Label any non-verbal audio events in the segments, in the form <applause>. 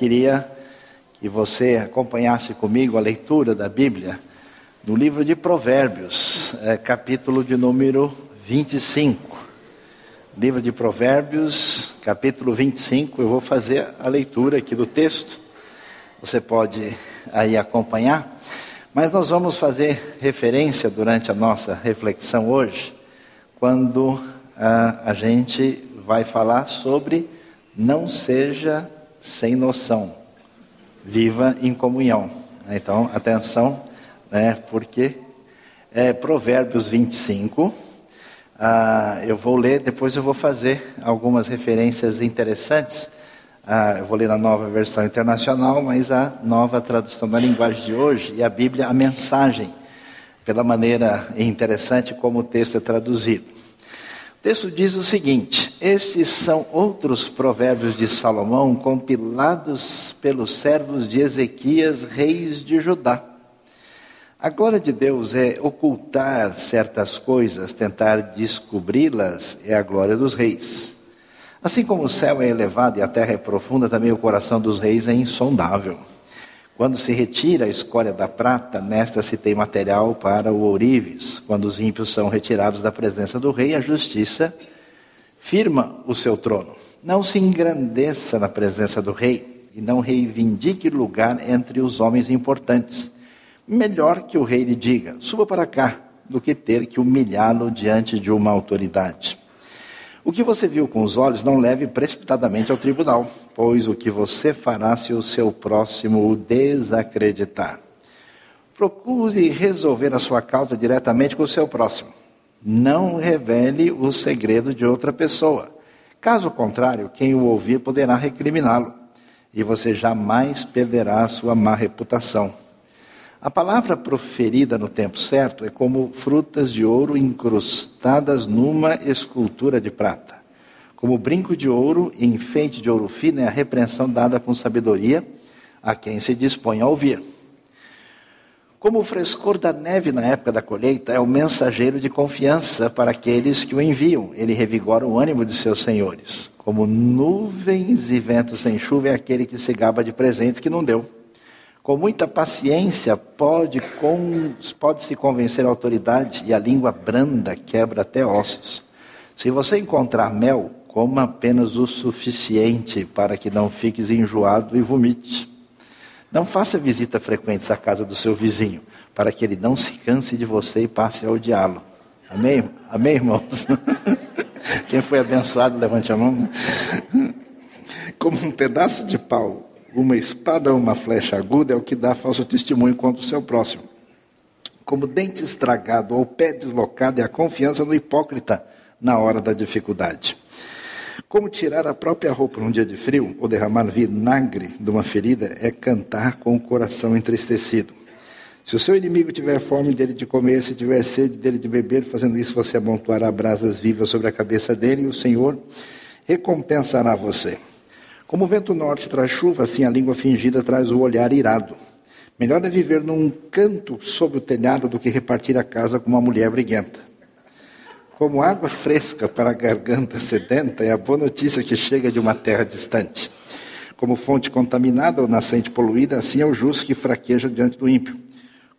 queria que você acompanhasse comigo a leitura da Bíblia no livro de Provérbios, é, capítulo de número 25. Livro de Provérbios, capítulo 25. Eu vou fazer a leitura aqui do texto. Você pode aí acompanhar. Mas nós vamos fazer referência durante a nossa reflexão hoje, quando ah, a gente vai falar sobre não seja sem noção, viva em comunhão. Então, atenção, né, porque é Provérbios 25. Ah, eu vou ler, depois eu vou fazer algumas referências interessantes. Ah, eu vou ler na nova versão internacional, mas a nova tradução da linguagem de hoje e a Bíblia, a mensagem, pela maneira interessante como o texto é traduzido. O texto diz o seguinte: Estes são outros provérbios de Salomão compilados pelos servos de Ezequias, reis de Judá. A glória de Deus é ocultar certas coisas, tentar descobri-las, é a glória dos reis. Assim como o céu é elevado e a terra é profunda, também o coração dos reis é insondável. Quando se retira a escória da prata, nesta se tem material para o ourives. Quando os ímpios são retirados da presença do rei, a justiça firma o seu trono. Não se engrandeça na presença do rei e não reivindique lugar entre os homens importantes. Melhor que o rei lhe diga: suba para cá, do que ter que humilhá-lo diante de uma autoridade. O que você viu com os olhos não leve precipitadamente ao tribunal, pois o que você fará se o seu próximo o desacreditar. Procure resolver a sua causa diretamente com o seu próximo. Não revele o segredo de outra pessoa. Caso contrário, quem o ouvir poderá recriminá-lo, e você jamais perderá a sua má reputação. A palavra proferida no tempo certo é como frutas de ouro incrustadas numa escultura de prata. Como brinco de ouro e enfeite de ouro fino é a repreensão dada com sabedoria a quem se dispõe a ouvir. Como o frescor da neve na época da colheita é o mensageiro de confiança para aqueles que o enviam, ele revigora o ânimo de seus senhores. Como nuvens e ventos sem chuva é aquele que se gaba de presentes que não deu. Com muita paciência pode, com, pode se convencer a autoridade e a língua branda quebra até ossos. Se você encontrar mel, coma apenas o suficiente para que não fiques enjoado e vomite. Não faça visita frequente à casa do seu vizinho, para que ele não se canse de você e passe a odiá-lo. Amém? Amém, irmãos? <laughs> Quem foi abençoado, levante a mão. Como um pedaço de pau uma espada ou uma flecha aguda é o que dá falso testemunho contra o seu próximo. Como dente estragado ou pé deslocado é a confiança no hipócrita na hora da dificuldade. Como tirar a própria roupa num dia de frio ou derramar vinagre de uma ferida é cantar com o coração entristecido. Se o seu inimigo tiver fome dele de comer, se tiver sede dele de beber, fazendo isso você amontoará brasas vivas sobre a cabeça dele e o Senhor recompensará você. Como o vento norte traz chuva, assim a língua fingida traz o olhar irado. Melhor é viver num canto sob o telhado do que repartir a casa com uma mulher briguenta. Como água fresca para a garganta sedenta é a boa notícia que chega de uma terra distante. Como fonte contaminada ou nascente poluída, assim é o justo que fraqueja diante do ímpio.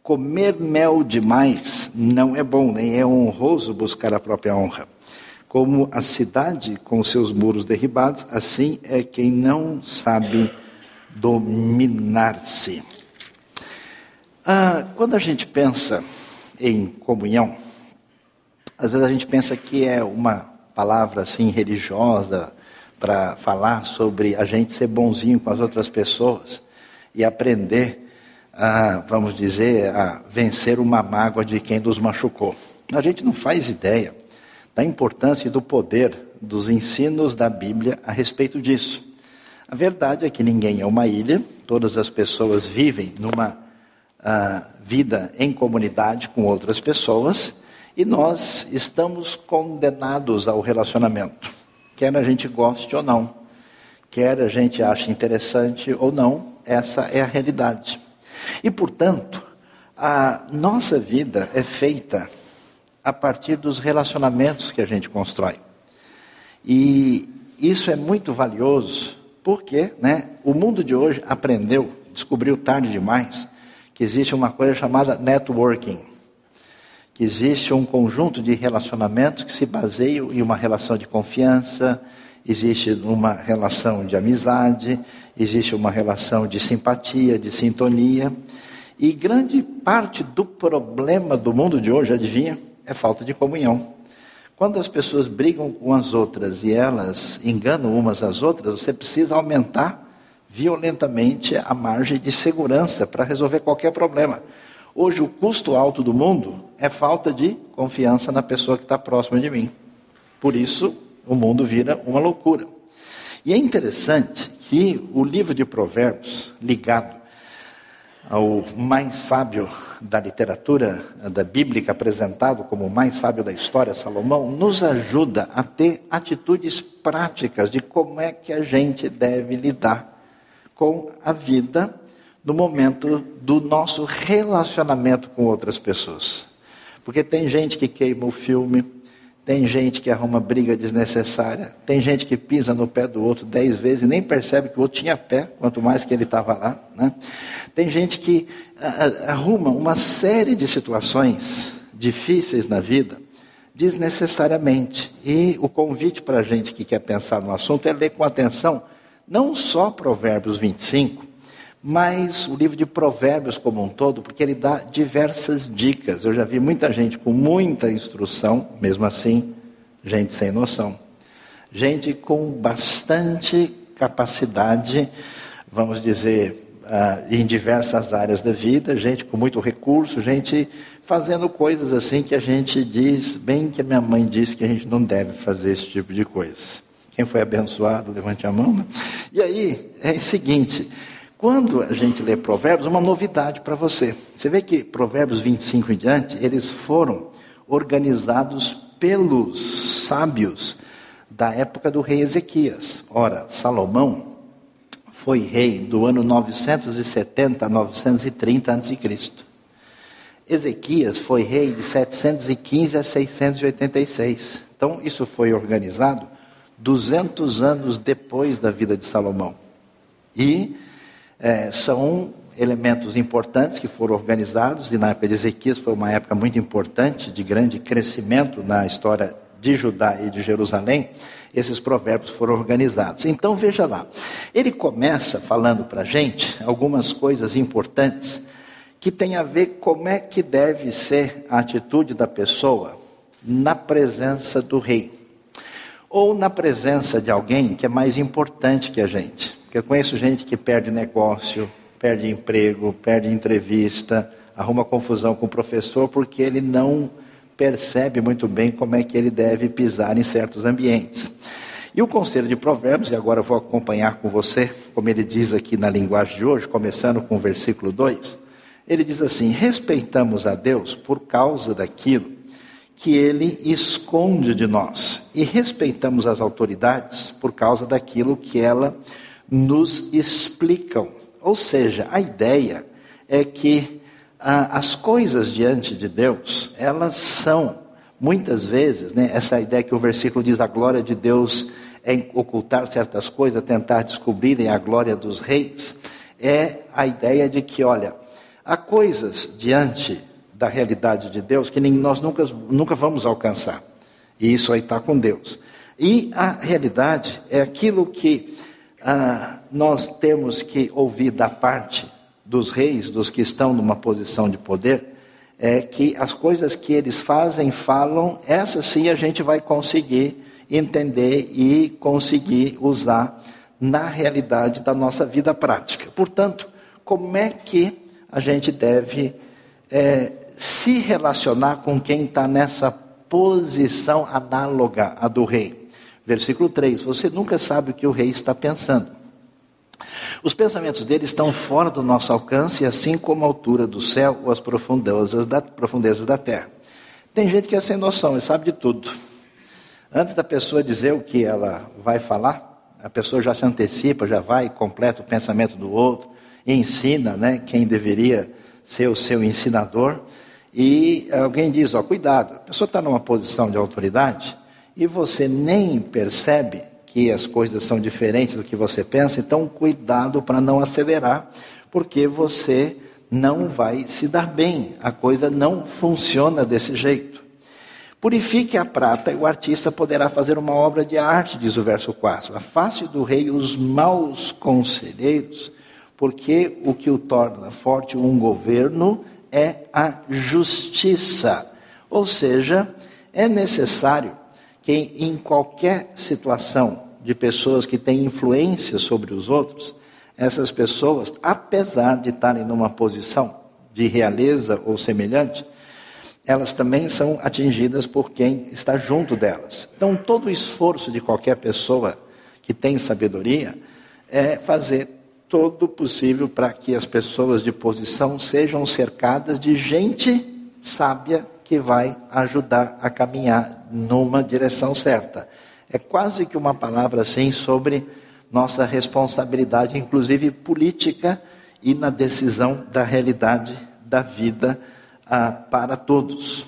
Comer mel demais não é bom, nem é honroso buscar a própria honra. Como a cidade com seus muros derribados, assim é quem não sabe dominar-se. Ah, quando a gente pensa em comunhão, às vezes a gente pensa que é uma palavra assim religiosa para falar sobre a gente ser bonzinho com as outras pessoas e aprender, a, vamos dizer, a vencer uma mágoa de quem nos machucou. A gente não faz ideia da importância e do poder dos ensinos da Bíblia a respeito disso. A verdade é que ninguém é uma ilha, todas as pessoas vivem numa uh, vida em comunidade com outras pessoas e nós estamos condenados ao relacionamento, quer a gente goste ou não, quer a gente ache interessante ou não, essa é a realidade. E portanto, a nossa vida é feita a partir dos relacionamentos que a gente constrói. E isso é muito valioso Porque né, o mundo de hoje aprendeu, descobriu tarde demais, que existe uma coisa chamada networking. Que existe um conjunto de relacionamentos que se baseiam em uma relação de confiança, existe uma relação de amizade, existe uma relação de simpatia, de sintonia. E grande parte do problema do mundo de hoje, adivinha, é falta de comunhão. Quando as pessoas brigam com as outras e elas enganam umas às outras, você precisa aumentar violentamente a margem de segurança para resolver qualquer problema. Hoje, o custo alto do mundo é falta de confiança na pessoa que está próxima de mim. Por isso, o mundo vira uma loucura. E é interessante que o livro de Provérbios, ligado ao mais sábio da literatura da bíblica apresentado como o mais sábio da história, Salomão, nos ajuda a ter atitudes práticas de como é que a gente deve lidar com a vida no momento do nosso relacionamento com outras pessoas. Porque tem gente que queima o filme, tem gente que arruma briga desnecessária, tem gente que pisa no pé do outro dez vezes e nem percebe que o outro tinha pé, quanto mais que ele estava lá. Né? Tem gente que arruma uma série de situações difíceis na vida desnecessariamente. E o convite para a gente que quer pensar no assunto é ler com atenção não só Provérbios 25, mas o livro de Provérbios como um todo, porque ele dá diversas dicas. Eu já vi muita gente com muita instrução, mesmo assim, gente sem noção. Gente com bastante capacidade, vamos dizer, uh, em diversas áreas da vida, gente com muito recurso, gente fazendo coisas assim que a gente diz, bem que a minha mãe disse que a gente não deve fazer esse tipo de coisa. Quem foi abençoado, levante a mão. Né? E aí, é o seguinte, quando a gente lê Provérbios, uma novidade para você. Você vê que Provérbios 25 em diante, eles foram organizados pelos sábios da época do rei Ezequias. Ora, Salomão foi rei do ano 970 a 930 a.C. Ezequias foi rei de 715 a 686. Então, isso foi organizado 200 anos depois da vida de Salomão. E é, são elementos importantes que foram organizados, e na época de Ezequias foi uma época muito importante, de grande crescimento na história de Judá e de Jerusalém, esses provérbios foram organizados. Então veja lá, ele começa falando para a gente algumas coisas importantes que tem a ver como é que deve ser a atitude da pessoa na presença do rei, ou na presença de alguém que é mais importante que a gente. Porque eu conheço gente que perde negócio, perde emprego, perde entrevista, arruma confusão com o professor porque ele não percebe muito bem como é que ele deve pisar em certos ambientes. E o conselho de Provérbios, e agora eu vou acompanhar com você, como ele diz aqui na linguagem de hoje, começando com o versículo 2, ele diz assim: Respeitamos a Deus por causa daquilo que ele esconde de nós, e respeitamos as autoridades por causa daquilo que ela nos explicam. Ou seja, a ideia é que ah, as coisas diante de Deus, elas são, muitas vezes, né, essa ideia que o versículo diz: a glória de Deus é ocultar certas coisas, tentar descobrirem a glória dos reis, é a ideia de que, olha, há coisas diante da realidade de Deus que nem, nós nunca, nunca vamos alcançar. E isso aí está com Deus. E a realidade é aquilo que ah, nós temos que ouvir da parte dos reis, dos que estão numa posição de poder, é que as coisas que eles fazem, falam, essas sim a gente vai conseguir entender e conseguir usar na realidade da nossa vida prática. Portanto, como é que a gente deve é, se relacionar com quem está nessa posição análoga à do rei? Versículo 3: Você nunca sabe o que o rei está pensando. Os pensamentos dele estão fora do nosso alcance, assim como a altura do céu ou as profundezas da, profundezas da terra. Tem gente que é sem noção e sabe de tudo. Antes da pessoa dizer o que ela vai falar, a pessoa já se antecipa, já vai, completa o pensamento do outro, ensina né, quem deveria ser o seu ensinador. E alguém diz: ó, cuidado, a pessoa está numa posição de autoridade, e você nem percebe que as coisas são diferentes do que você pensa, então cuidado para não acelerar, porque você não vai se dar bem, a coisa não funciona desse jeito. Purifique a prata e o artista poderá fazer uma obra de arte, diz o verso 4. Afaste do rei os maus conselheiros, porque o que o torna forte um governo é a justiça. Ou seja, é necessário que em qualquer situação de pessoas que têm influência sobre os outros, essas pessoas, apesar de estarem numa posição de realeza ou semelhante, elas também são atingidas por quem está junto delas. Então, todo o esforço de qualquer pessoa que tem sabedoria é fazer todo o possível para que as pessoas de posição sejam cercadas de gente sábia que vai ajudar a caminhar numa direção certa. É quase que uma palavra assim sobre nossa responsabilidade, inclusive política, e na decisão da realidade da vida ah, para todos.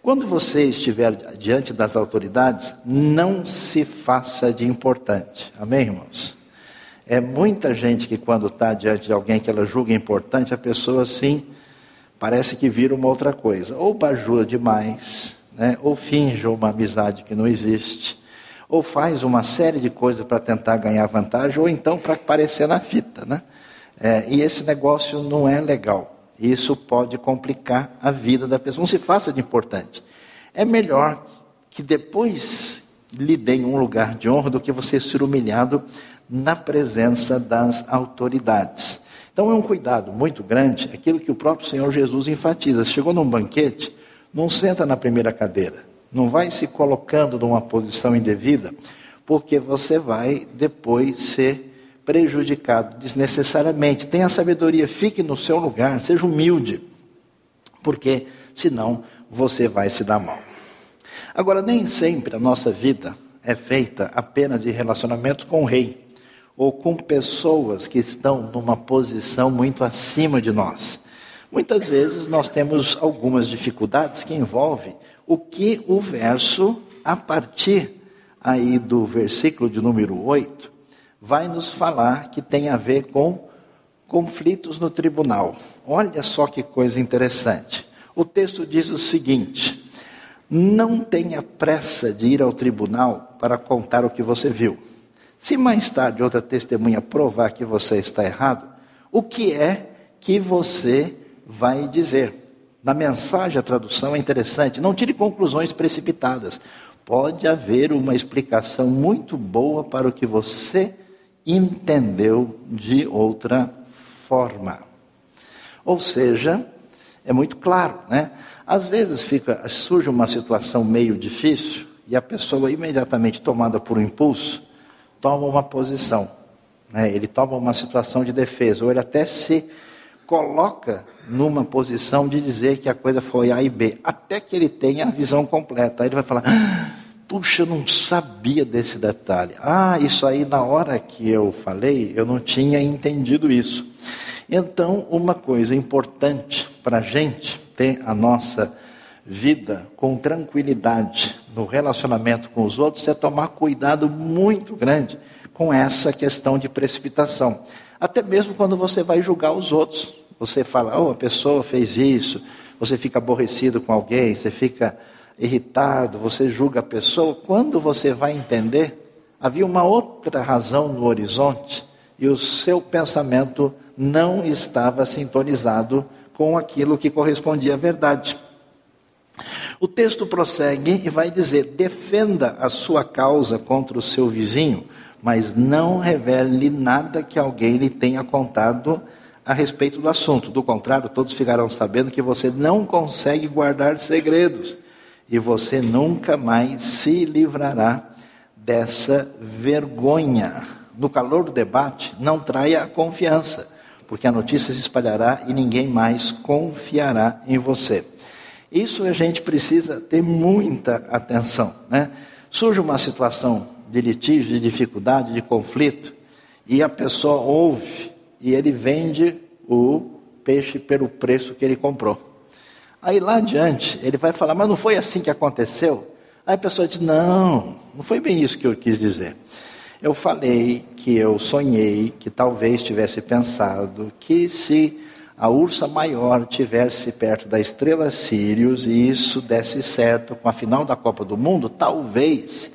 Quando você estiver diante das autoridades, não se faça de importante. Amém, irmãos? É muita gente que, quando está diante de alguém que ela julga importante, a pessoa assim parece que vira uma outra coisa. Ou bajula demais, né? ou finge uma amizade que não existe, ou faz uma série de coisas para tentar ganhar vantagem, ou então para aparecer na fita. Né? É, e esse negócio não é legal. Isso pode complicar a vida da pessoa. Não se faça de importante. É melhor que depois lhe deem um lugar de honra do que você ser humilhado na presença das autoridades. Então é um cuidado muito grande, aquilo que o próprio Senhor Jesus enfatiza. Chegou num banquete, não senta na primeira cadeira, não vai se colocando numa posição indevida, porque você vai depois ser prejudicado desnecessariamente. Tenha sabedoria, fique no seu lugar, seja humilde, porque senão você vai se dar mal. Agora, nem sempre a nossa vida é feita apenas de relacionamentos com o rei ou com pessoas que estão numa posição muito acima de nós. Muitas vezes nós temos algumas dificuldades que envolvem o que o verso, a partir aí do versículo de número 8, vai nos falar que tem a ver com conflitos no tribunal. Olha só que coisa interessante. O texto diz o seguinte: Não tenha pressa de ir ao tribunal para contar o que você viu. Se mais tarde outra testemunha provar que você está errado, o que é que você vai dizer? Na mensagem, a tradução é interessante. Não tire conclusões precipitadas. Pode haver uma explicação muito boa para o que você entendeu de outra forma. Ou seja, é muito claro, né? Às vezes fica, surge uma situação meio difícil e a pessoa imediatamente tomada por um impulso toma uma posição, né? Ele toma uma situação de defesa ou ele até se coloca numa posição de dizer que a coisa foi A e B, até que ele tenha a visão completa. Aí ele vai falar: Puxa, eu não sabia desse detalhe. Ah, isso aí na hora que eu falei, eu não tinha entendido isso. Então, uma coisa importante para a gente ter a nossa vida com tranquilidade no relacionamento com os outros é tomar cuidado muito grande com essa questão de precipitação. Até mesmo quando você vai julgar os outros. Você fala, oh, a pessoa fez isso, você fica aborrecido com alguém, você fica irritado, você julga a pessoa, quando você vai entender, havia uma outra razão no horizonte e o seu pensamento não estava sintonizado com aquilo que correspondia à verdade. O texto prossegue e vai dizer: defenda a sua causa contra o seu vizinho, mas não revele nada que alguém lhe tenha contado a respeito do assunto. Do contrário, todos ficarão sabendo que você não consegue guardar segredos e você nunca mais se livrará dessa vergonha. No calor do debate, não traia a confiança, porque a notícia se espalhará e ninguém mais confiará em você. Isso a gente precisa ter muita atenção. Né? Surge uma situação de litígio, de dificuldade, de conflito, e a pessoa ouve e ele vende o peixe pelo preço que ele comprou. Aí lá adiante, ele vai falar, mas não foi assim que aconteceu? Aí a pessoa diz: Não, não foi bem isso que eu quis dizer. Eu falei que eu sonhei, que talvez tivesse pensado que se a ursa maior tivesse perto da estrela Sirius e isso desse certo com a final da Copa do Mundo, talvez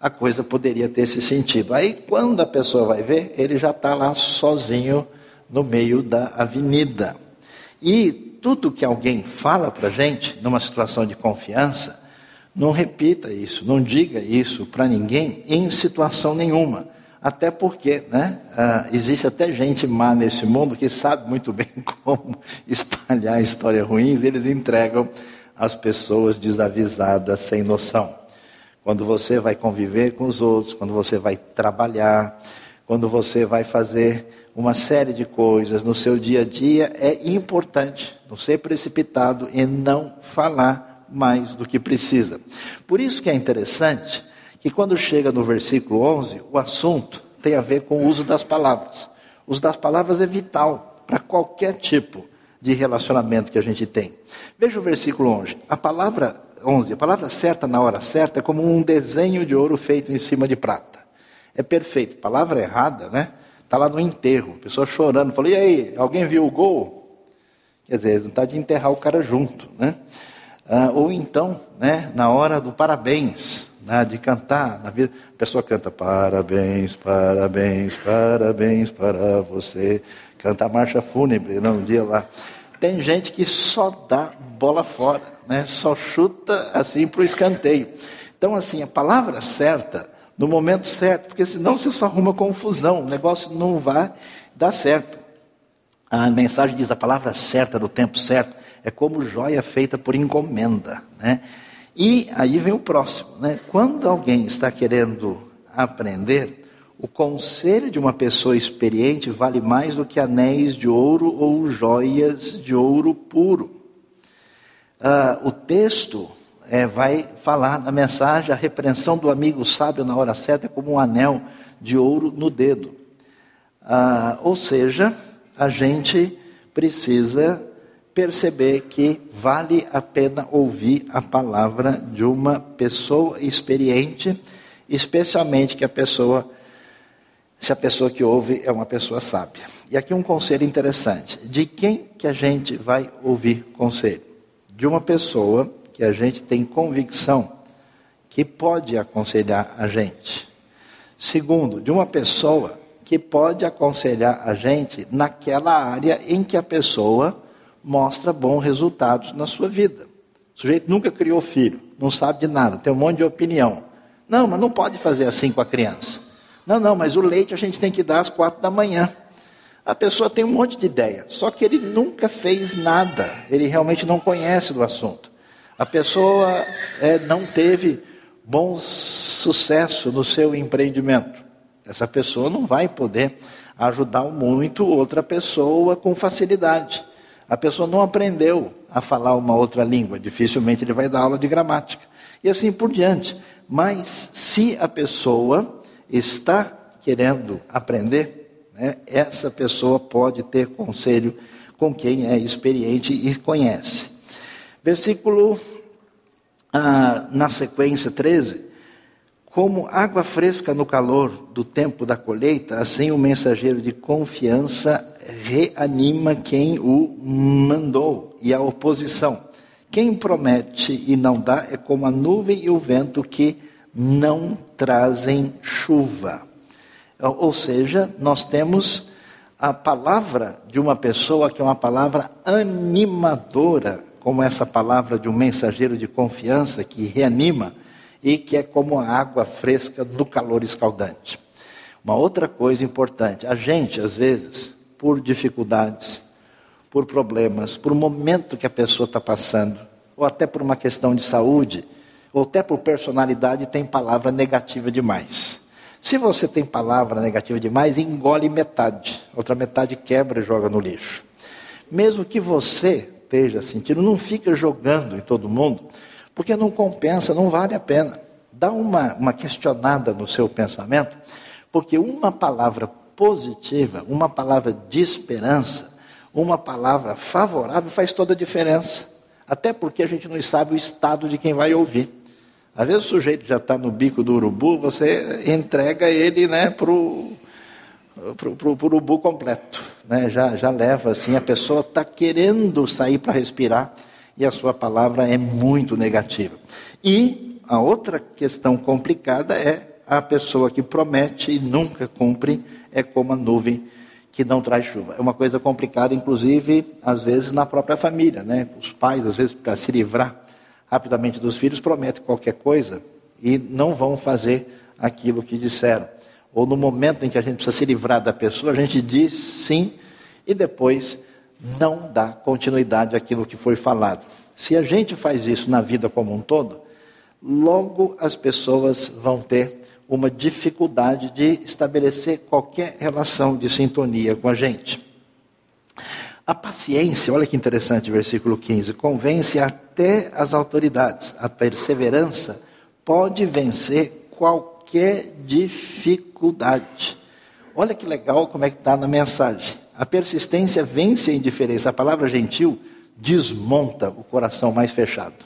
a coisa poderia ter esse sentido. Aí quando a pessoa vai ver, ele já está lá sozinho no meio da avenida. E tudo que alguém fala para gente, numa situação de confiança, não repita isso, não diga isso para ninguém em situação nenhuma. Até porque né, ah, existe até gente má nesse mundo que sabe muito bem <laughs> como espalhar histórias ruins, eles entregam às pessoas desavisadas, sem noção. Quando você vai conviver com os outros, quando você vai trabalhar, quando você vai fazer uma série de coisas no seu dia a dia, é importante não ser precipitado e não falar mais do que precisa. Por isso que é interessante que quando chega no versículo 11, o assunto tem a ver com o uso das palavras. O uso das palavras é vital para qualquer tipo de relacionamento que a gente tem. Veja o versículo 11. A palavra 11, a palavra certa na hora certa é como um desenho de ouro feito em cima de prata. É perfeito. Palavra errada, né? Está lá no enterro, pessoa chorando, falou: "E aí, alguém viu o gol?" Quer dizer, não está de enterrar o cara junto, né? Ah, ou então, né, na hora do parabéns, né, de cantar, na vida, a pessoa canta parabéns, parabéns, parabéns para você. Canta a marcha fúnebre no né, dia lá. Tem gente que só dá bola fora, né, só chuta assim para o escanteio. Então, assim, a palavra certa, no momento certo, porque senão você só arruma confusão, o negócio não vai dar certo. A mensagem diz a palavra certa no tempo certo é como joia feita por encomenda. Né? E aí vem o próximo. Né? Quando alguém está querendo aprender, o conselho de uma pessoa experiente vale mais do que anéis de ouro ou joias de ouro puro. Uh, o texto é, vai falar na mensagem: a repreensão do amigo sábio na hora certa é como um anel de ouro no dedo. Uh, ou seja, a gente precisa perceber que vale a pena ouvir a palavra de uma pessoa experiente, especialmente que a pessoa, se a pessoa que ouve é uma pessoa sábia. E aqui um conselho interessante: de quem que a gente vai ouvir conselho? De uma pessoa que a gente tem convicção que pode aconselhar a gente. Segundo, de uma pessoa que pode aconselhar a gente naquela área em que a pessoa mostra bons resultados na sua vida. O sujeito nunca criou filho, não sabe de nada, tem um monte de opinião. Não, mas não pode fazer assim com a criança. Não, não, mas o leite a gente tem que dar às quatro da manhã. A pessoa tem um monte de ideia, só que ele nunca fez nada, ele realmente não conhece do assunto. A pessoa é, não teve bom sucesso no seu empreendimento. Essa pessoa não vai poder ajudar muito outra pessoa com facilidade. A pessoa não aprendeu a falar uma outra língua, dificilmente ele vai dar aula de gramática. E assim por diante. Mas se a pessoa está querendo aprender, né, essa pessoa pode ter conselho com quem é experiente e conhece. Versículo ah, na sequência 13. Como água fresca no calor do tempo da colheita, assim o mensageiro de confiança reanima quem o mandou e a oposição. Quem promete e não dá é como a nuvem e o vento que não trazem chuva. Ou seja, nós temos a palavra de uma pessoa que é uma palavra animadora, como essa palavra de um mensageiro de confiança que reanima e que é como a água fresca no calor escaldante. Uma outra coisa importante, a gente às vezes por dificuldades, por problemas, por um momento que a pessoa está passando, ou até por uma questão de saúde, ou até por personalidade, tem palavra negativa demais. Se você tem palavra negativa demais, engole metade, outra metade quebra e joga no lixo. Mesmo que você esteja sentindo, não fica jogando em todo mundo, porque não compensa, não vale a pena. Dá uma, uma questionada no seu pensamento, porque uma palavra positiva, uma palavra de esperança, uma palavra favorável faz toda a diferença. Até porque a gente não sabe o estado de quem vai ouvir. Às vezes o sujeito já está no bico do urubu, você entrega ele né, para o urubu completo. Né? Já, já leva assim, a pessoa está querendo sair para respirar e a sua palavra é muito negativa. E a outra questão complicada é a pessoa que promete e nunca cumpre, é como a nuvem que não traz chuva. É uma coisa complicada, inclusive, às vezes, na própria família. Né? Os pais, às vezes, para se livrar rapidamente dos filhos, prometem qualquer coisa e não vão fazer aquilo que disseram. Ou no momento em que a gente precisa se livrar da pessoa, a gente diz sim e depois não dá continuidade àquilo que foi falado. Se a gente faz isso na vida como um todo, logo as pessoas vão ter uma dificuldade de estabelecer qualquer relação de sintonia com a gente. A paciência, olha que interessante, versículo 15, convence até as autoridades. A perseverança pode vencer qualquer dificuldade. Olha que legal como é que está na mensagem. A persistência vence a indiferença. A palavra gentil desmonta o coração mais fechado.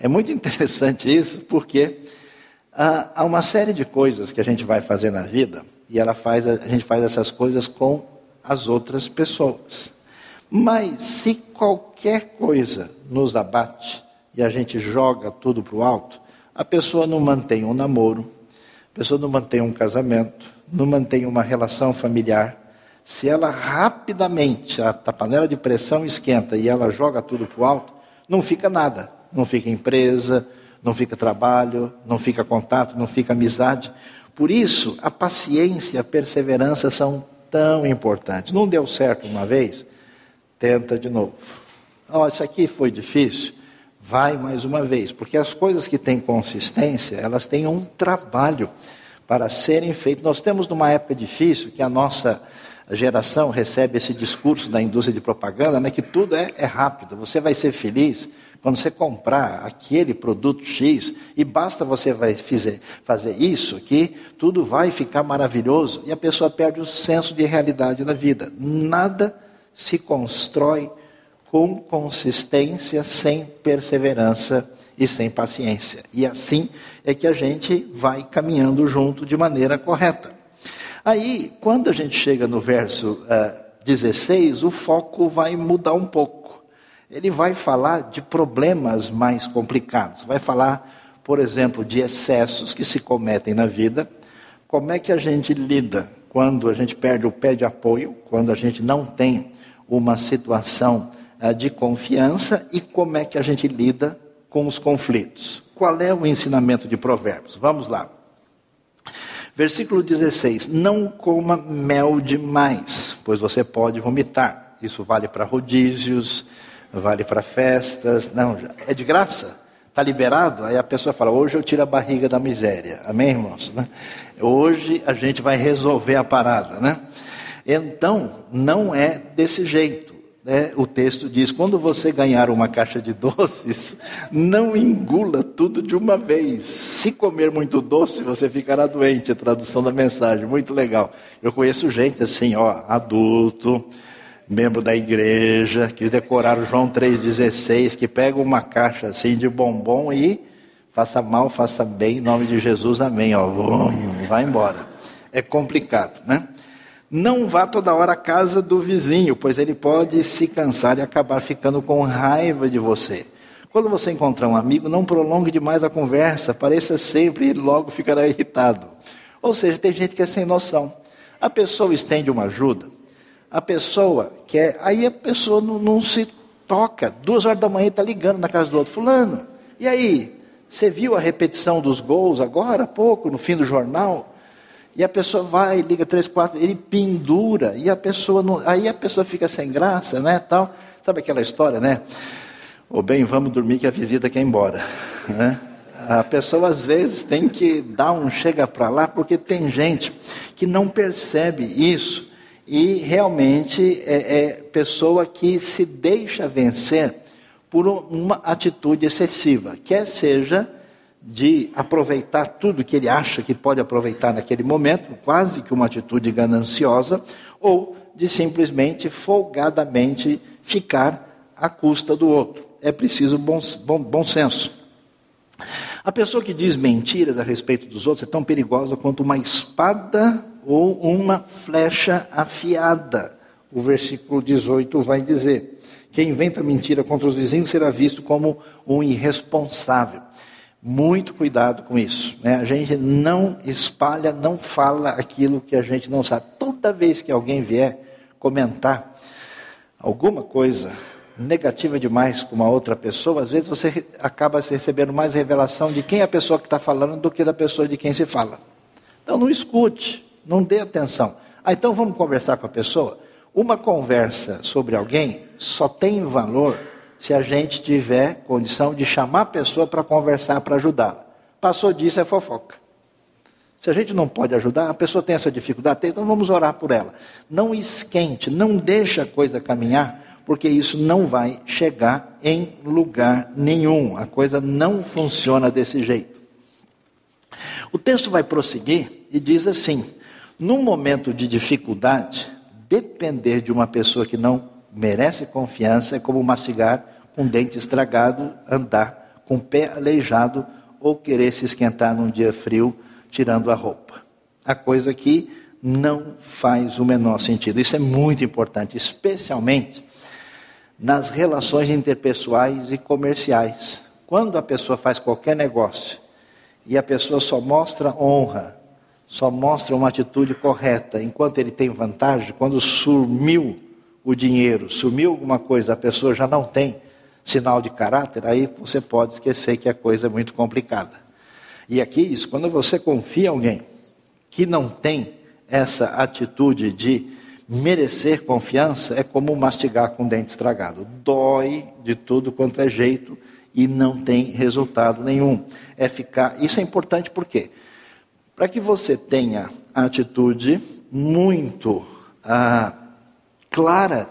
É muito <laughs> interessante isso, porque há uma série de coisas que a gente vai fazer na vida e ela faz, a gente faz essas coisas com as outras pessoas. Mas se qualquer coisa nos abate e a gente joga tudo para o alto, a pessoa não mantém um namoro, a pessoa não mantém um casamento, não mantém uma relação familiar. Se ela rapidamente, a, panela de pressão esquenta e ela joga tudo para o alto, não fica nada. Não fica empresa, não fica trabalho, não fica contato, não fica amizade. Por isso, a paciência e a perseverança são tão importantes. Não deu certo uma vez? tenta de novo. Oh, isso aqui foi difícil? Vai mais uma vez, porque as coisas que têm consistência, elas têm um trabalho para serem feitas. Nós temos numa época difícil que a nossa geração recebe esse discurso da indústria de propaganda, né, que tudo é, é rápido. Você vai ser feliz quando você comprar aquele produto X e basta você vai fazer, fazer isso que tudo vai ficar maravilhoso e a pessoa perde o senso de realidade da vida. Nada se constrói com consistência, sem perseverança e sem paciência. E assim é que a gente vai caminhando junto de maneira correta. Aí, quando a gente chega no verso uh, eh, 16, o foco vai mudar um pouco. Ele vai falar de problemas mais complicados. Vai falar, por exemplo, de excessos que se cometem na vida. Como é que a gente lida quando a gente perde o pé de apoio, quando a gente não tem uma situação uh, de confiança e como é que a gente lida com os conflitos. Qual é o ensinamento de Provérbios? Vamos lá. Versículo 16: Não coma mel demais, pois você pode vomitar. Isso vale para rodízios, vale para festas. Não, é de graça? Está liberado? Aí a pessoa fala: Hoje eu tiro a barriga da miséria. Amém, irmãos? Né? Hoje a gente vai resolver a parada, né? Então, não é desse jeito. Né? O texto diz: quando você ganhar uma caixa de <laughs> doces, não engula tudo de uma vez. Se comer muito doce, você ficará doente. A tradução da mensagem, muito legal. Eu conheço gente assim, ó, adulto, membro da igreja, que decoraram João 3,16, que pega uma caixa assim de bombom e faça mal, faça bem, em nome de Jesus, amém. Ó, vai embora. É complicado, né? Não vá toda hora à casa do vizinho, pois ele pode se cansar e acabar ficando com raiva de você. Quando você encontrar um amigo, não prolongue demais a conversa, pareça sempre e logo ficará irritado. Ou seja, tem gente que é sem noção. A pessoa estende uma ajuda, a pessoa quer, aí a pessoa não, não se toca. Duas horas da manhã está ligando na casa do outro, fulano. E aí, você viu a repetição dos gols agora, há pouco, no fim do jornal? E a pessoa vai, liga três, quatro, ele pendura, e a pessoa não, aí a pessoa fica sem graça, né, tal. Sabe aquela história, né? Ou bem, vamos dormir que a visita quer ir embora, <laughs> né? A pessoa às vezes tem que dar um chega para lá, porque tem gente que não percebe isso e realmente é, é pessoa que se deixa vencer por uma atitude excessiva, quer seja de aproveitar tudo que ele acha que pode aproveitar naquele momento, quase que uma atitude gananciosa, ou de simplesmente folgadamente ficar à custa do outro. É preciso bom, bom, bom senso. A pessoa que diz mentiras a respeito dos outros é tão perigosa quanto uma espada ou uma flecha afiada. O versículo 18 vai dizer: Quem inventa mentira contra os vizinhos será visto como um irresponsável. Muito cuidado com isso. Né? A gente não espalha, não fala aquilo que a gente não sabe. Toda vez que alguém vier comentar alguma coisa negativa demais com uma outra pessoa, às vezes você acaba recebendo mais revelação de quem é a pessoa que está falando do que da pessoa de quem se fala. Então não escute, não dê atenção. Ah, então vamos conversar com a pessoa? Uma conversa sobre alguém só tem valor se a gente tiver condição de chamar a pessoa para conversar, para ajudá-la. Passou disso é fofoca. Se a gente não pode ajudar, a pessoa tem essa dificuldade, então vamos orar por ela. Não esquente, não deixe a coisa caminhar porque isso não vai chegar em lugar nenhum. A coisa não funciona desse jeito. O texto vai prosseguir e diz assim: num momento de dificuldade, depender de uma pessoa que não merece confiança é como mastigar com dente estragado, andar com pé aleijado ou querer se esquentar num dia frio tirando a roupa. A coisa aqui não faz o menor sentido. Isso é muito importante, especialmente nas relações interpessoais e comerciais. Quando a pessoa faz qualquer negócio e a pessoa só mostra honra, só mostra uma atitude correta, enquanto ele tem vantagem, quando sumiu o dinheiro, sumiu alguma coisa, a pessoa já não tem sinal de caráter, aí você pode esquecer que a coisa é muito complicada. E aqui isso, quando você confia em alguém que não tem essa atitude de merecer confiança é como mastigar com dente estragado. Dói de tudo quanto é jeito e não tem resultado nenhum. É ficar. Isso é importante por quê? Para que você tenha a atitude muito ah, clara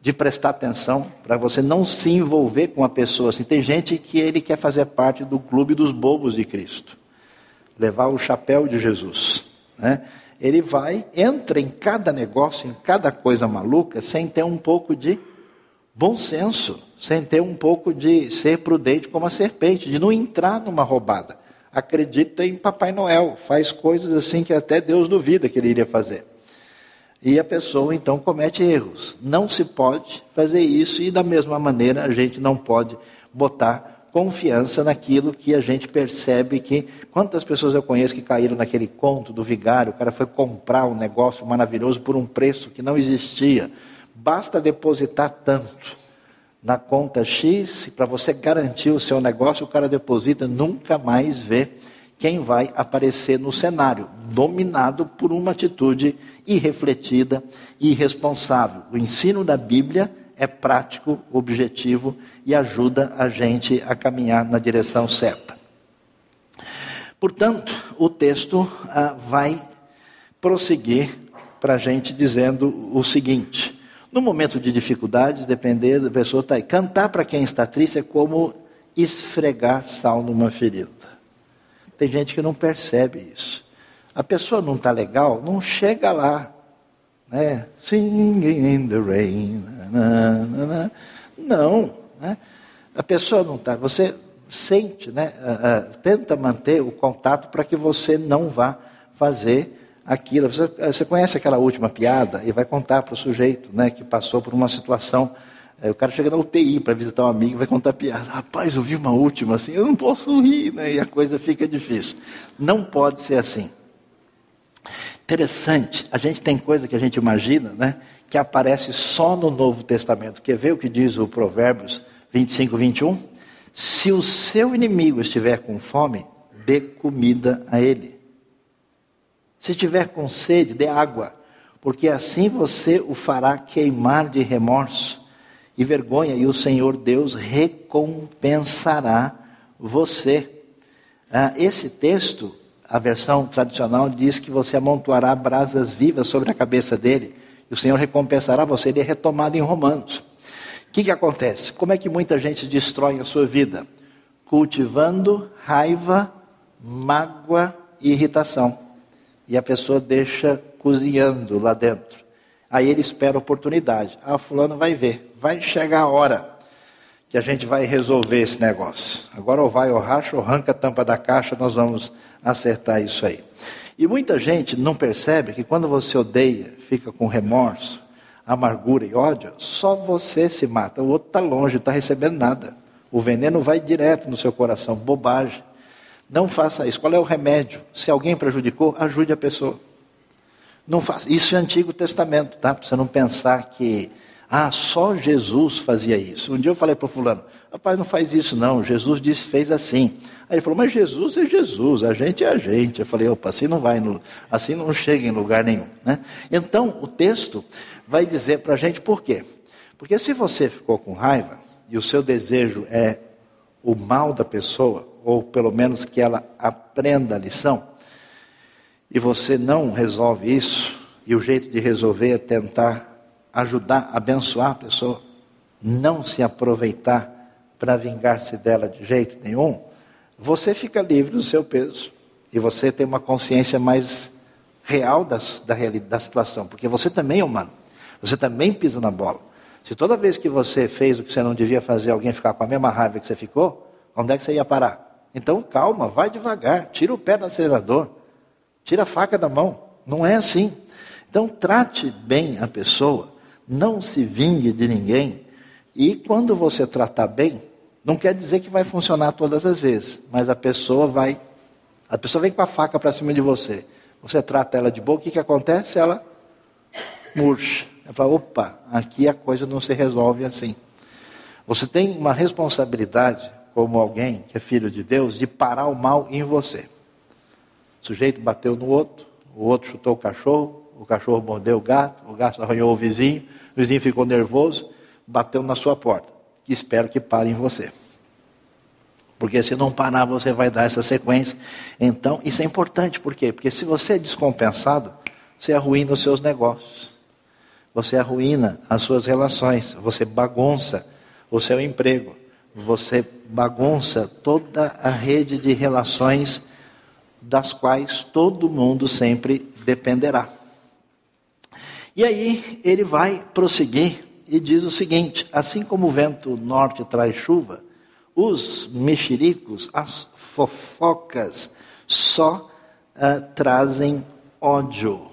de prestar atenção, para você não se envolver com a pessoa assim. Tem gente que ele quer fazer parte do clube dos bobos de Cristo, levar o chapéu de Jesus, né? Ele vai, entra em cada negócio, em cada coisa maluca, sem ter um pouco de bom senso, sem ter um pouco de ser prudente como a serpente, de não entrar numa roubada. Acredita em Papai Noel, faz coisas assim que até Deus duvida que ele iria fazer. E a pessoa então comete erros. Não se pode fazer isso e da mesma maneira a gente não pode botar confiança naquilo que a gente percebe que. Quantas pessoas eu conheço que caíram naquele conto do vigário? O cara foi comprar um negócio maravilhoso por um preço que não existia. Basta depositar tanto na conta X, para você garantir o seu negócio, o cara deposita, nunca mais vê quem vai aparecer no cenário, dominado por uma atitude irrefletida e irresponsável. O ensino da Bíblia é prático, objetivo e ajuda a gente a caminhar na direção certa. Portanto, o texto ah, vai prosseguir para a gente dizendo o seguinte: no momento de dificuldade, depender da pessoa está aí. Cantar para quem está triste é como esfregar sal numa ferida. Tem gente que não percebe isso. A pessoa não está legal, não chega lá. Né? Singing in the rain. Não. Né? A pessoa não está. Você sente, né? Uh, uh, tenta manter o contato para que você não vá fazer aquilo. Você, você, conhece aquela última piada e vai contar para o sujeito né, que passou por uma situação. É, o cara chega na UTI para visitar um amigo e vai contar piada. Rapaz, eu vi uma última assim, eu não posso rir, né? E a coisa fica difícil. Não pode ser assim. Interessante, a gente tem coisa que a gente imagina, né? Que aparece só no Novo Testamento. Quer ver o que diz o Provérbios 25, 21? Se o seu inimigo estiver com fome, dê comida a ele. Se estiver com sede, dê água, porque assim você o fará queimar de remorso e vergonha, e o Senhor Deus recompensará você. Ah, esse texto, a versão tradicional diz que você amontoará brasas vivas sobre a cabeça dele, e o Senhor recompensará você. Ele é retomado em Romanos que, que acontece? Como é que muita gente destrói a sua vida? Cultivando raiva, mágoa e irritação. E a pessoa deixa cozinhando lá dentro. Aí ele espera a oportunidade. Ah, fulano vai ver, vai chegar a hora. O que a gente vai resolver esse negócio. Agora ou vai ou racha ou arranca a tampa da caixa, nós vamos acertar isso aí. E muita gente não percebe que quando você odeia, fica com remorso, amargura e ódio, só você se mata, o outro está longe, não está recebendo nada. O veneno vai direto no seu coração, bobagem. Não faça isso. Qual é o remédio? Se alguém prejudicou, ajude a pessoa. Não faça. Isso é Antigo Testamento, tá? Para você não pensar que ah, só Jesus fazia isso. Um dia eu falei para o fulano, rapaz, não faz isso não. Jesus disse, fez assim. Aí ele falou, mas Jesus é Jesus, a gente é a gente. Eu falei, opa, assim não vai, assim não chega em lugar nenhum. Né? Então, o texto vai dizer para a gente por quê. Porque se você ficou com raiva e o seu desejo é o mal da pessoa, ou pelo menos que ela aprenda a lição, e você não resolve isso, e o jeito de resolver é tentar ajudar, abençoar a pessoa, não se aproveitar para vingar-se dela de jeito nenhum, você fica livre do seu peso e você tem uma consciência mais real das, da, da situação, porque você também é humano, você também pisa na bola. Se toda vez que você fez o que você não devia fazer, alguém ficar com a mesma raiva que você ficou, onde é que você ia parar? Então calma, vai devagar, tira o pé do acelerador, tira a faca da mão. Não é assim. Então trate bem a pessoa, não se vingue de ninguém. E quando você tratar bem, não quer dizer que vai funcionar todas as vezes, mas a pessoa vai. A pessoa vem com a faca para cima de você. Você trata ela de boa, o que, que acontece? Ela murcha. Ela fala: opa, aqui a coisa não se resolve assim. Você tem uma responsabilidade, como alguém que é filho de Deus, de parar o mal em você. O sujeito bateu no outro, o outro chutou o cachorro, o cachorro mordeu o gato, o gato arranhou o vizinho, o vizinho ficou nervoso, bateu na sua porta. E espero que pare em você. Porque se não parar, você vai dar essa sequência. Então, isso é importante, por quê? Porque se você é descompensado, você arruína os seus negócios. Você arruína as suas relações, você bagunça o seu emprego, você bagunça toda a rede de relações das quais todo mundo sempre dependerá. E aí ele vai prosseguir e diz o seguinte: assim como o vento norte traz chuva, os mexericos, as fofocas, só uh, trazem ódio.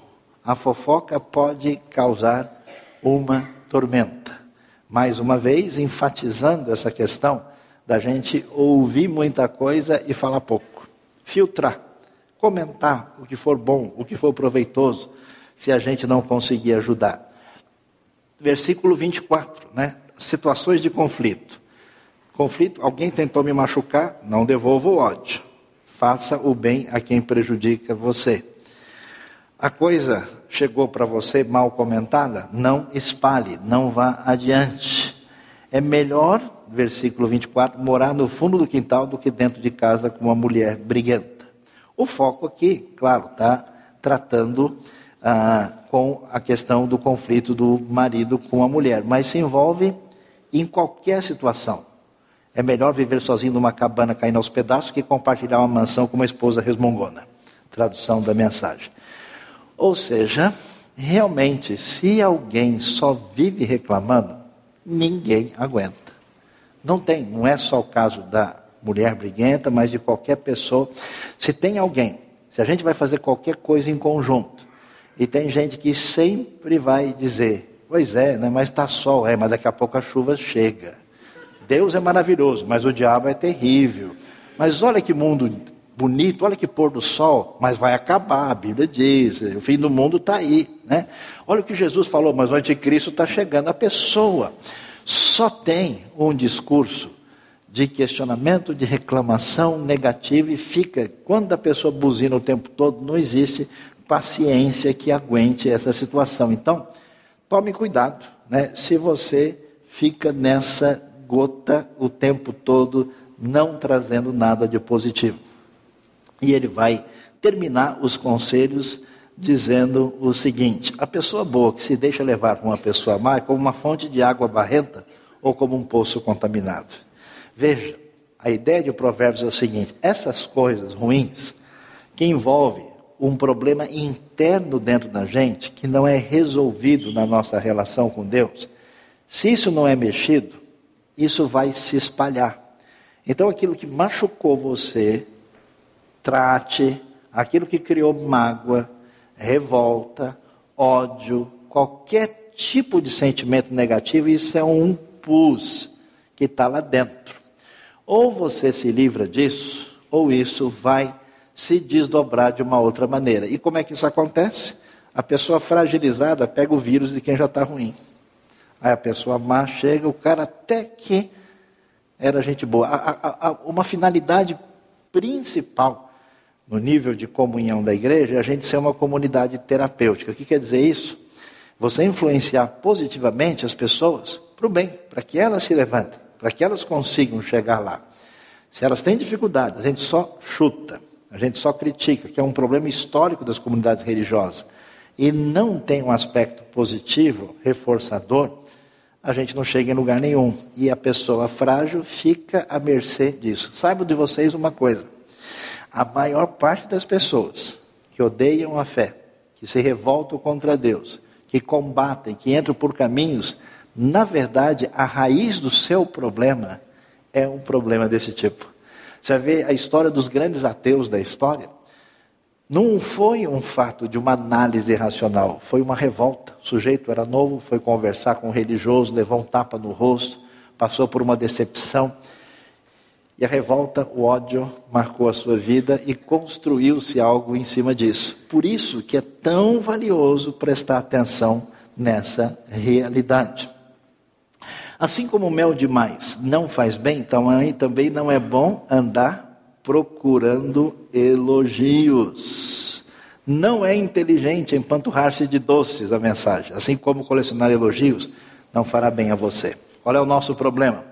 A fofoca pode causar uma tormenta. Mais uma vez, enfatizando essa questão da gente ouvir muita coisa e falar pouco. Filtrar, comentar o que for bom, o que for proveitoso se a gente não conseguir ajudar. Versículo 24, né? Situações de conflito. Conflito, alguém tentou me machucar, não devolva o ódio. Faça o bem a quem prejudica você. A coisa chegou para você mal comentada, não espalhe, não vá adiante. É melhor, versículo 24, morar no fundo do quintal do que dentro de casa com uma mulher briguenta. O foco aqui, claro, está tratando ah, com a questão do conflito do marido com a mulher, mas se envolve em qualquer situação. É melhor viver sozinho numa cabana caindo aos pedaços que compartilhar uma mansão com uma esposa resmungona. Tradução da mensagem. Ou seja, realmente, se alguém só vive reclamando, ninguém aguenta. Não tem, não é só o caso da mulher briguenta, mas de qualquer pessoa. Se tem alguém, se a gente vai fazer qualquer coisa em conjunto, e tem gente que sempre vai dizer: Pois é, né, mas está sol, é, mas daqui a pouco a chuva chega. Deus é maravilhoso, mas o diabo é terrível. Mas olha que mundo bonito, olha que pôr do sol, mas vai acabar, a Bíblia diz, o fim do mundo está aí. Né? Olha o que Jesus falou, mas o anticristo está chegando. A pessoa só tem um discurso de questionamento, de reclamação negativa e fica, quando a pessoa buzina o tempo todo, não existe paciência que aguente essa situação. Então, tome cuidado, né? Se você fica nessa gota o tempo todo, não trazendo nada de positivo. E ele vai terminar os conselhos dizendo o seguinte: a pessoa boa que se deixa levar por uma pessoa má é como uma fonte de água barrenta ou como um poço contaminado. Veja, a ideia de Provérbios é o seguinte: essas coisas ruins que envolvem um problema interno dentro da gente que não é resolvido na nossa relação com Deus, se isso não é mexido, isso vai se espalhar. Então aquilo que machucou você, trate, aquilo que criou mágoa, revolta, ódio, qualquer tipo de sentimento negativo, isso é um pus que está lá dentro. Ou você se livra disso, ou isso vai se desdobrar de uma outra maneira. E como é que isso acontece? A pessoa fragilizada pega o vírus de quem já está ruim. Aí a pessoa má chega, o cara até que era gente boa. A, a, a, uma finalidade principal no nível de comunhão da igreja é a gente ser uma comunidade terapêutica. O que quer dizer isso? Você influenciar positivamente as pessoas para o bem, para que elas se levantem, para que elas consigam chegar lá. Se elas têm dificuldade, a gente só chuta, a gente só critica, que é um problema histórico das comunidades religiosas, e não tem um aspecto positivo, reforçador, a gente não chega em lugar nenhum. E a pessoa frágil fica à mercê disso. Saiba de vocês uma coisa: a maior parte das pessoas que odeiam a fé, que se revoltam contra Deus, que combatem, que entram por caminhos, na verdade, a raiz do seu problema é um problema desse tipo. Você vê a história dos grandes ateus da história. Não foi um fato de uma análise racional, foi uma revolta. O sujeito era novo, foi conversar com um religioso, levou um tapa no rosto, passou por uma decepção. E a revolta, o ódio, marcou a sua vida e construiu-se algo em cima disso. Por isso que é tão valioso prestar atenção nessa realidade. Assim como o mel demais não faz bem, também não é bom andar procurando elogios. Não é inteligente empanturrar-se de doces a mensagem, assim como colecionar elogios não fará bem a você. Qual é o nosso problema?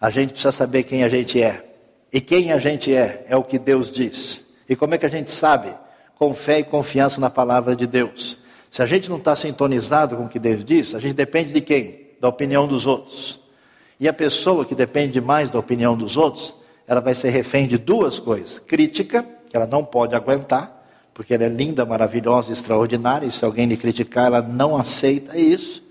A gente precisa saber quem a gente é. E quem a gente é, é o que Deus diz. E como é que a gente sabe? Com fé e confiança na palavra de Deus. Se a gente não está sintonizado com o que Deus diz, a gente depende de quem? Da opinião dos outros. E a pessoa que depende mais da opinião dos outros, ela vai ser refém de duas coisas: crítica, que ela não pode aguentar, porque ela é linda, maravilhosa, extraordinária, e se alguém lhe criticar, ela não aceita isso.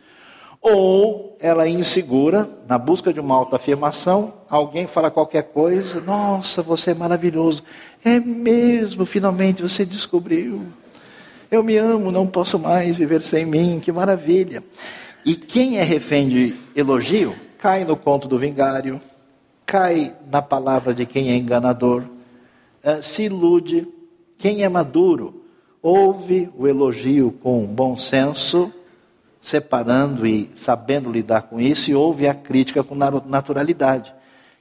Ou ela é insegura, na busca de uma autoafirmação, alguém fala qualquer coisa, nossa, você é maravilhoso. É mesmo, finalmente você descobriu. Eu me amo, não posso mais viver sem mim, que maravilha. E quem é refém de elogio, cai no conto do vingário, cai na palavra de quem é enganador, uh, se ilude. Quem é maduro ouve o elogio com bom senso, separando e sabendo lidar com isso, e ouve a crítica com naturalidade.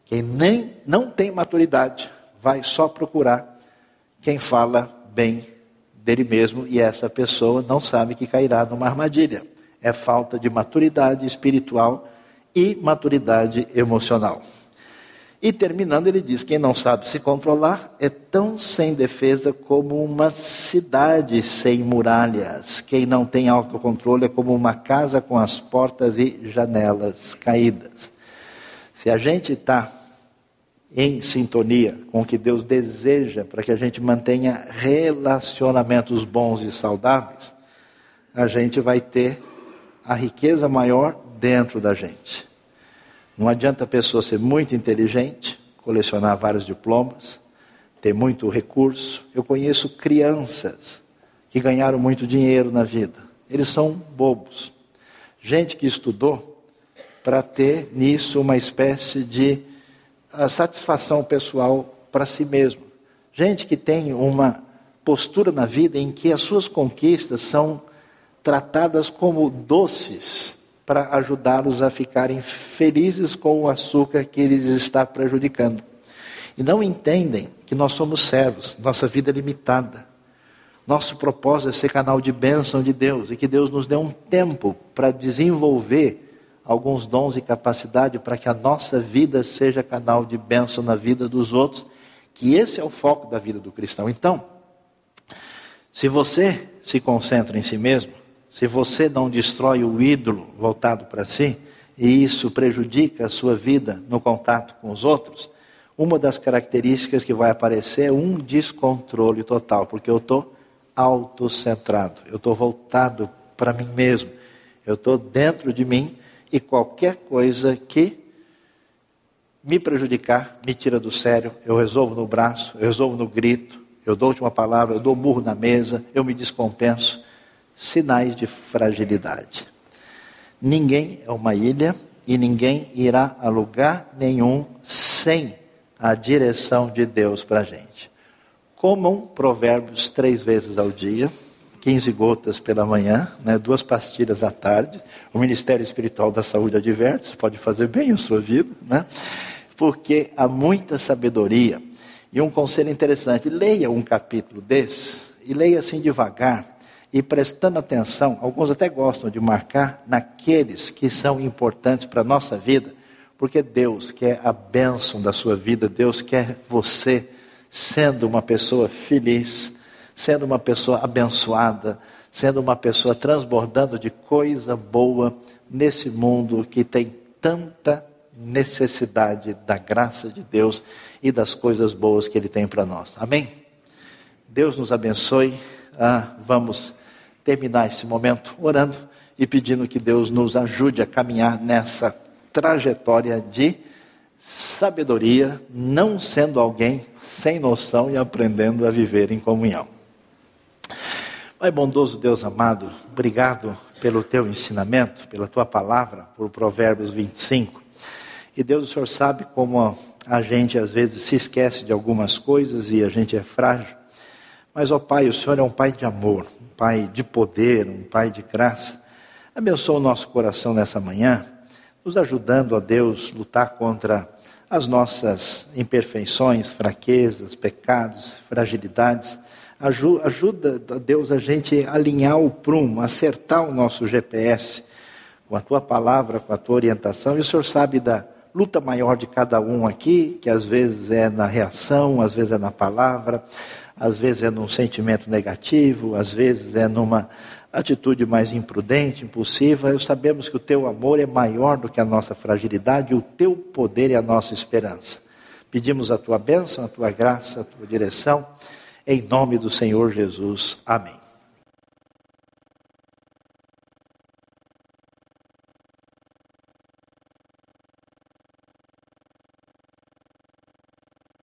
Quem nem não tem maturidade vai só procurar quem fala bem dele mesmo e essa pessoa não sabe que cairá numa armadilha. É falta de maturidade espiritual e maturidade emocional. E terminando, ele diz: quem não sabe se controlar é tão sem defesa como uma cidade sem muralhas. Quem não tem autocontrole é como uma casa com as portas e janelas caídas. Se a gente está em sintonia com o que Deus deseja para que a gente mantenha relacionamentos bons e saudáveis, a gente vai ter a riqueza maior dentro da gente. Não adianta a pessoa ser muito inteligente, colecionar vários diplomas, ter muito recurso. Eu conheço crianças que ganharam muito dinheiro na vida. Eles são bobos. Gente que estudou para ter nisso uma espécie de ah, satisfação pessoal para si mesmo. Gente que tem uma postura na vida em que as suas conquistas são tratadas como doces para ajudá-los a ficarem felizes com o açúcar que eles está prejudicando. E não entendem que nós somos servos, nossa vida é limitada. Nosso propósito é ser canal de bênção de Deus e que Deus nos dê um tempo para desenvolver alguns dons e capacidade para que a nossa vida seja canal de bênção na vida dos outros, que esse é o foco da vida do cristão. Então, se você se concentra em si mesmo, se você não destrói o ídolo voltado para si, e isso prejudica a sua vida no contato com os outros, uma das características que vai aparecer é um descontrole total, porque eu estou autocentrado, eu estou voltado para mim mesmo, eu estou dentro de mim e qualquer coisa que me prejudicar, me tira do sério, eu resolvo no braço, eu resolvo no grito, eu dou uma palavra, eu dou murro na mesa, eu me descompenso. Sinais de fragilidade. Ninguém é uma ilha e ninguém irá a lugar nenhum sem a direção de Deus para a gente. Comam provérbios três vezes ao dia, 15 gotas pela manhã, né, duas pastilhas à tarde. O Ministério Espiritual da Saúde adverte, pode fazer bem a sua vida, né? porque há muita sabedoria. E um conselho interessante: leia um capítulo desse, e leia assim devagar, e prestando atenção. Alguns até gostam de marcar naqueles que são importantes para a nossa vida, porque Deus quer a bênção da sua vida, Deus quer você sendo uma pessoa feliz, sendo uma pessoa abençoada, sendo uma pessoa transbordando de coisa boa nesse mundo que tem tanta necessidade da graça de Deus e das coisas boas que Ele tem para nós. Amém? Deus nos abençoe. Ah, vamos terminar esse momento orando e pedindo que Deus nos ajude a caminhar nessa trajetória de sabedoria, não sendo alguém sem noção e aprendendo a viver em comunhão. Pai bondoso, Deus amado, obrigado pelo teu ensinamento, pela tua palavra, por Provérbios 25. E Deus, o Senhor sabe como a gente às vezes se esquece de algumas coisas e a gente é frágil. Mas, ó Pai, o Senhor é um Pai de amor, um Pai de poder, um Pai de graça. Abençoa o nosso coração nessa manhã, nos ajudando, ó Deus, lutar contra as nossas imperfeições, fraquezas, pecados, fragilidades. Ajuda, Deus, a gente alinhar o prumo, acertar o nosso GPS com a tua palavra, com a tua orientação. E o Senhor sabe da luta maior de cada um aqui, que às vezes é na reação, às vezes é na palavra, às vezes é num sentimento negativo, às vezes é numa atitude mais imprudente, impulsiva. Sabemos que o teu amor é maior do que a nossa fragilidade, o teu poder é a nossa esperança. Pedimos a tua bênção, a tua graça, a tua direção, em nome do Senhor Jesus. Amém.